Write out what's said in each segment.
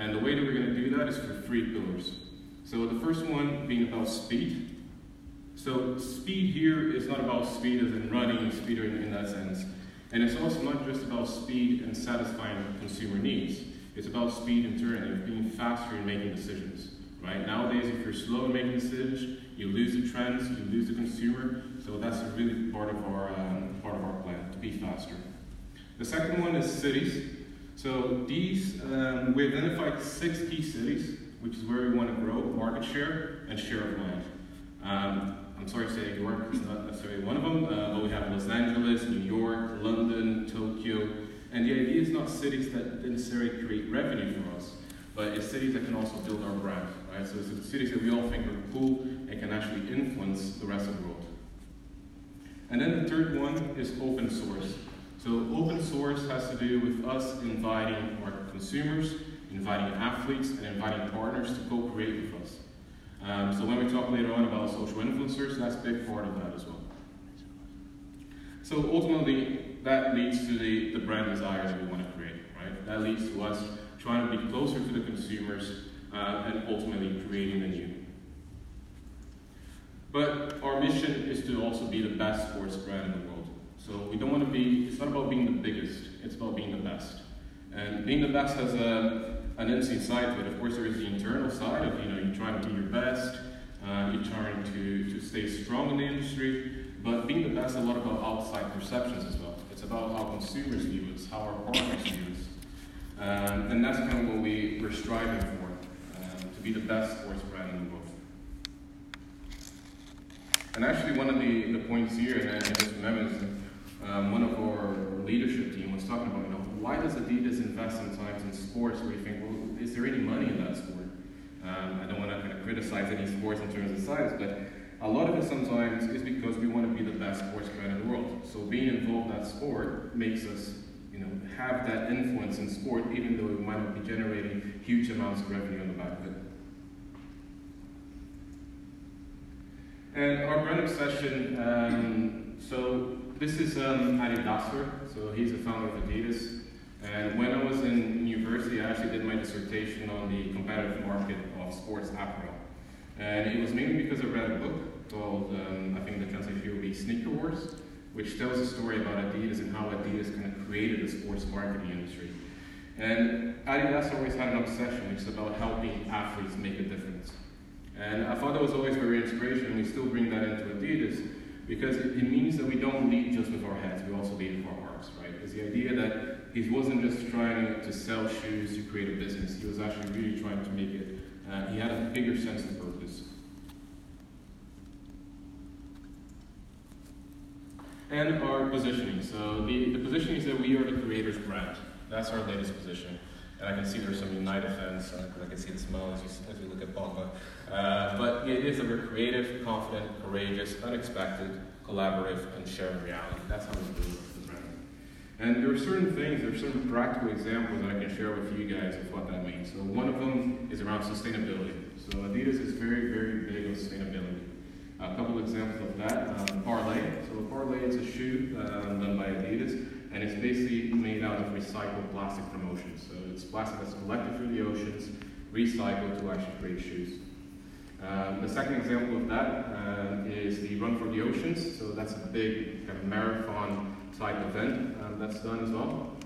And the way that we're going to do that is for three pillars. So the first one being about speed. So speed here is not about speed as in running, speed in, in that sense. And it's also not just about speed and satisfying consumer needs. It's about speed internally, being faster in making decisions. Right? Nowadays, if you're slow in making decisions, you lose the trends, you lose the consumer. So that's really part of our um, part of our plan to be faster. The second one is cities. So these um, we identified six key cities, which is where we want to grow market share and share of mind. Um, I'm sorry to say New York is not necessarily one of them, uh, but we have Los Angeles, New York, London, Tokyo, and the idea is not cities that necessarily create revenue for us, but it's cities that can also build our brand, right? So it's cities that we all think are cool and can actually influence the rest of the world. And then the third one is open source. So open source has to do with us inviting our consumers, inviting athletes, and inviting partners to co-create with us. Um, so when we talk later on about social influencers, that's a big part of that as well. So ultimately, that leads to the, the brand desire that we want to create, right? That leads to us trying to be closer to the consumers uh, and ultimately creating the new. But our mission is to also be the best sports brand in the world. So we don't want to be, it's not about being the biggest, it's about being the best. And being the best has a, an interesting side to it. Of course, there is the internal side of, you know, you're trying to be your best, uh, you're trying to, to stay strong in the industry, but being the best is a lot about outside perceptions as well. It's about how consumers view us, how our partners view us. Um, and that's kind of what we, we're striving for, um, to be the best sports brand in the world. And actually, one of the, the points here, and I just remember, is um, one of our leadership team was talking about, you know, why does Adidas invest sometimes in sports where you think, well, is there any money in that sport? Um, I don't want to kind of criticize any sports in terms of size, but a lot of it sometimes is because we want to be the best sports brand in the world. So being involved in that sport makes us, you know, have that influence in sport, even though we might not be generating huge amounts of revenue on the back of it. And our brand obsession, um, so this is um, Adi so he's the founder of Adidas. And when I was in university, I actually did my dissertation on the competitive market of sports apparel. And it was mainly because I read a book called, um, I think the translation would be Sneaker Wars, which tells a story about Adidas and how Adidas kind of created the sports marketing industry. And Adidas always had an obsession, which is about helping athletes make a difference. And I thought that was always very inspirational, and we still bring that into Adidas because it, it, means that we don't lead just with our heads, we also lead with our hearts, right? It's the idea that he wasn't just trying to sell shoes to create a business, he was actually really trying to make it, uh, he had a bigger sense of purpose. And our positioning. So the, the positioning is that we are the creator's brand. That's our latest position. And I can see there's some United fans, uh, I can see the smile as you, as you look at Pogba. Uh, but it is that we're creative, confident, courageous, unexpected, collaborative, and sharing reality. That's how we do the brand. And there are certain things, there are certain practical examples that I can share with you guys of what that means. So one of them is around sustainability. So Adidas is very, very big on sustainability. A couple of examples of that, um, Parley. So Parley is a shoe um, done by Adidas and it's basically made out of recycled plastic from oceans. So it's plastic that's collected through the oceans, recycled to actually create shoes. Um, the second example of that uh, is the Run for the Oceans. So that's a big kind of marathon type event um, that's done as well.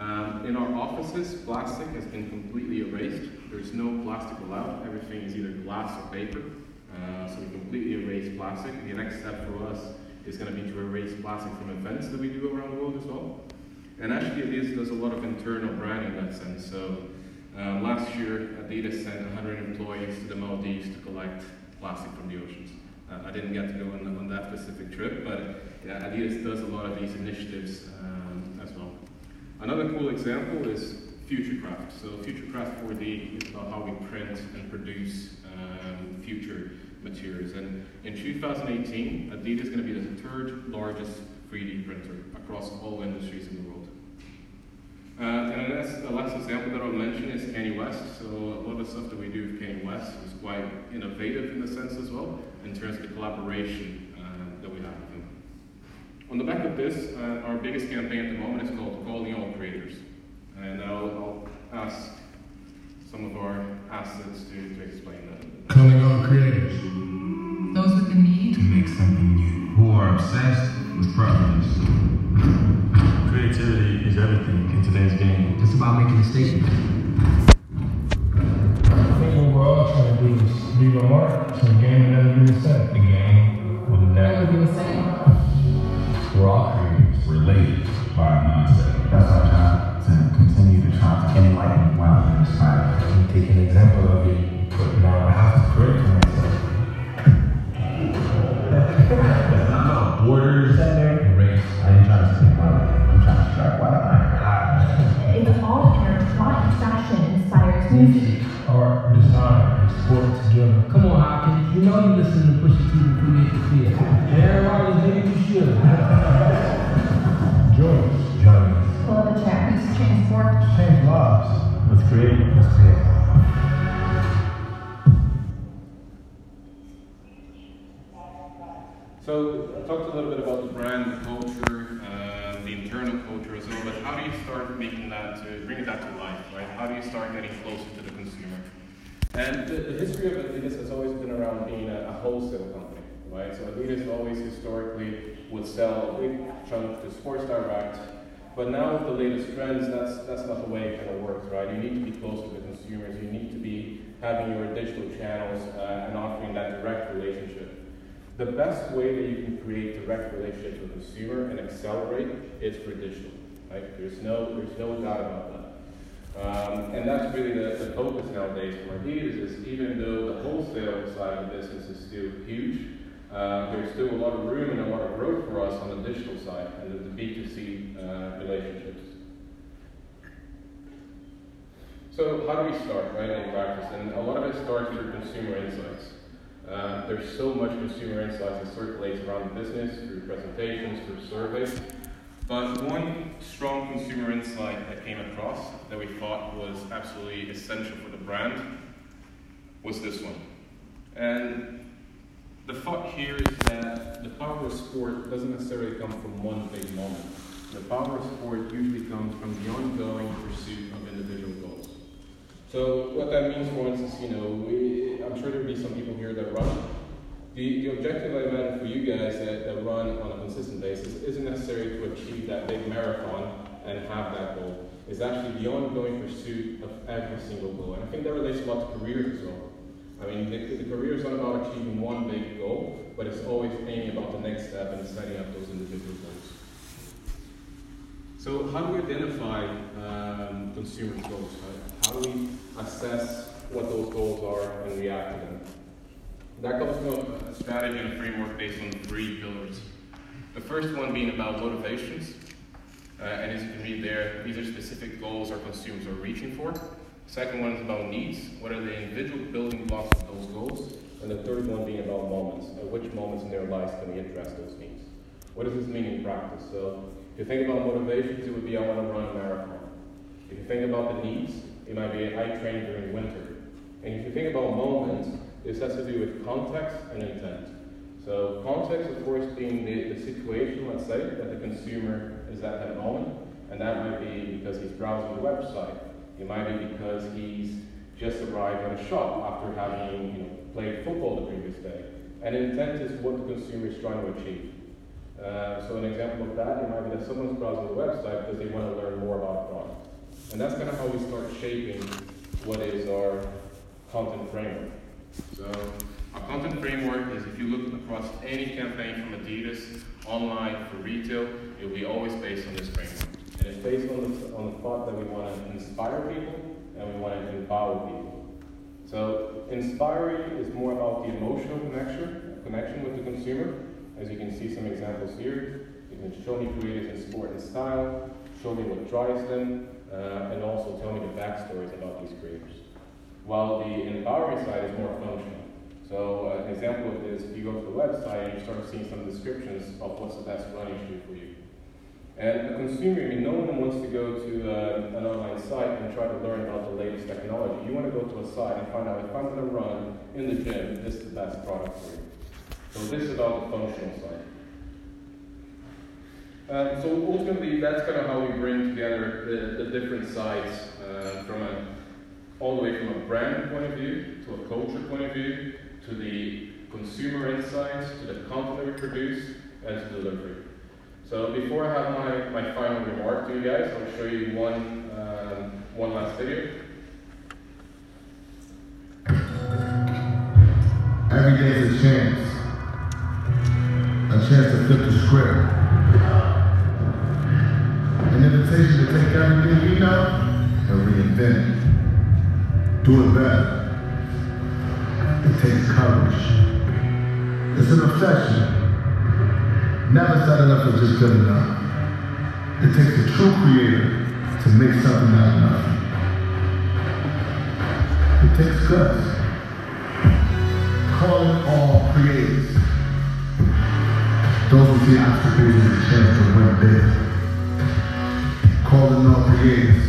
Um, in our offices, plastic has been completely erased. There's no plastic allowed. Everything is either glass or paper. Uh, so we completely erase plastic. The next step for us is going to be plastic from events that we do around the world as well. And actually, Adidas does a lot of internal branding in that sense. So uh, last year, Adidas sent 100 employees to the Maldives to collect plastic from the oceans. Uh, I didn't get to go on, on that specific trip, but yeah, Adidas does a lot of these initiatives um, as well. Another cool example is Futurecraft. So Futurecraft 4D is about how we print and produce um, future materials. And in 2018, Adidas is going to be the third largest 3D printer across all industries in the world. Uh, and that's the last example that I'll mention is Kanye West. So a lot of the stuff that we do with Kanye West is quite innovative in the sense as well, in terms of the collaboration uh, that we have with him. On the back of this, uh, our biggest campaign at the moment is called Calling All Creators. And I'll, I'll ask some of our assets to, to explain that. Calling all creators. Those with the need to make something new. Who are obsessed with progress. Creativity is everything in today's game. It's about making a statement. You listen to Pusha T before you wholesale company, right? So Adidas always historically would sell a big chunk to Sports Direct, but now with the latest trends, that's that's not the way it kind of works, right? You need to be close to the consumers. You need to be having your digital channels uh, and offering that direct relationship. The best way that you can create direct relationships with the consumer and accelerate is through digital. Right? There's no there's no doubt about that. Um, and that's really the, the focus nowadays for Adidas is even though the wholesale side of the business is still huge, uh, there's still a lot of room and a lot of growth for us on the digital side and the, the B2C uh, relationships. So how do we start, right, in practice? And a lot of it starts through consumer insights. Uh, there's so much consumer insights that circulates around the business through presentations, through surveys. But one strong consumer insight that came across that we thought was absolutely essential for the brand was this one. And the thought here is that the power of sport doesn't necessarily come from one big moment. The power of sport usually comes from the ongoing pursuit of individual goals. So what that means, for instance, you know, we, I'm sure there'll be some people here that run. The, the objective I imagine for you guys that, that run on a consistent basis isn't necessarily to achieve that big marathon and have that goal. It's actually the ongoing pursuit of every single goal. And I think that relates a lot to careers as well. I mean, the, the career is not about achieving one big goal, but it's always aiming about the next step and setting up those individual goals. So how do we identify um, consumer goals? How do we assess what those goals are and react to them? That comes from a strategy and a framework based on three pillars. The first one being about motivations. Uh, and as you can read there, these are specific goals our consumers are reaching for. Second one is about needs. What are the individual building blocks of those goals? And the third one being about moments. At which moments in their lives can we address those needs? What does this mean in practice? So, if you think about motivations, it would be I want to run a marathon. If you think about the needs, it might be I train during winter. And if you think about moments, this has to do with context and intent. So context, of course, being the, the situation, let's say, that the consumer is at that moment. And that might be because he's browsing the website. It might be because he's just arrived at a shop after having you know, played football the previous day. And intent is what the consumer is trying to achieve. Uh, so an example of that, it might be that someone's browsing the website because they want to learn more about a product. And that's kind of how we start shaping what is our content framework. So our content framework is if you look across any campaign from Adidas, online, for retail, it will be always based on this framework. And it's based on the, on the thought that we want to inspire people and we want to empower people. So inspiring is more about the emotional connection, connection with the consumer. As you can see some examples here, you can show me creators in sport and style, show me what drives them, uh, and also tell me the backstories about these creators. While the empowering side is more functional. So uh, an example of this, if you go to the website and you start seeing some descriptions of what's the best running shoe for you. And a consumer, I mean, no one wants to go to uh, an online site and try to learn about the latest technology. You want to go to a site and find out if I'm going to run in the gym, this is the best product for you. So this is about the functional side. Um, so ultimately, that's kind of how we bring together the, the different sides uh, from a, all the way from a brand point of view, to a culture point of view, to the consumer insights, to the content that we produce, and to delivery. So before I have my, my final remark to you guys, I'll show you one um, one last video. Every day is a chance. A chance to flip the script. An invitation to take everything you know and reinvent it. Do it better. It takes courage. It's an obsession. Never settle up for just good enough. It takes a true creator to make something out of nothing. It takes guts. Call it all creators. Those who see obstacles as chance to win big. Call it all creators.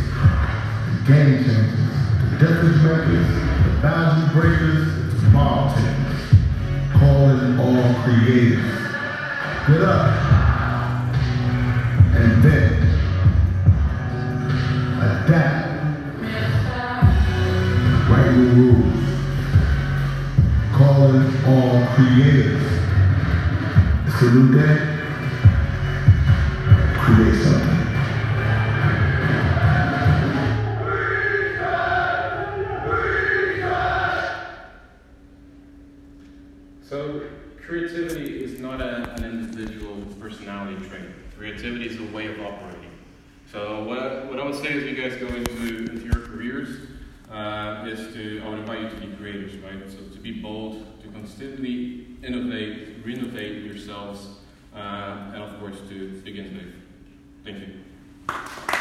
Game changers, difference makers, boundary breakers, tomorrow takers. Call it all creators. Get up. And then adapt. Write your rules. Call it all creators. It's a new day. Create something. Way of operating. So what I, what I would say as you guys go into, into your careers uh, is to, I would invite you to be creators, right? So to be bold, to constantly innovate, renovate yourselves, uh, and of course to begin with. Thank you.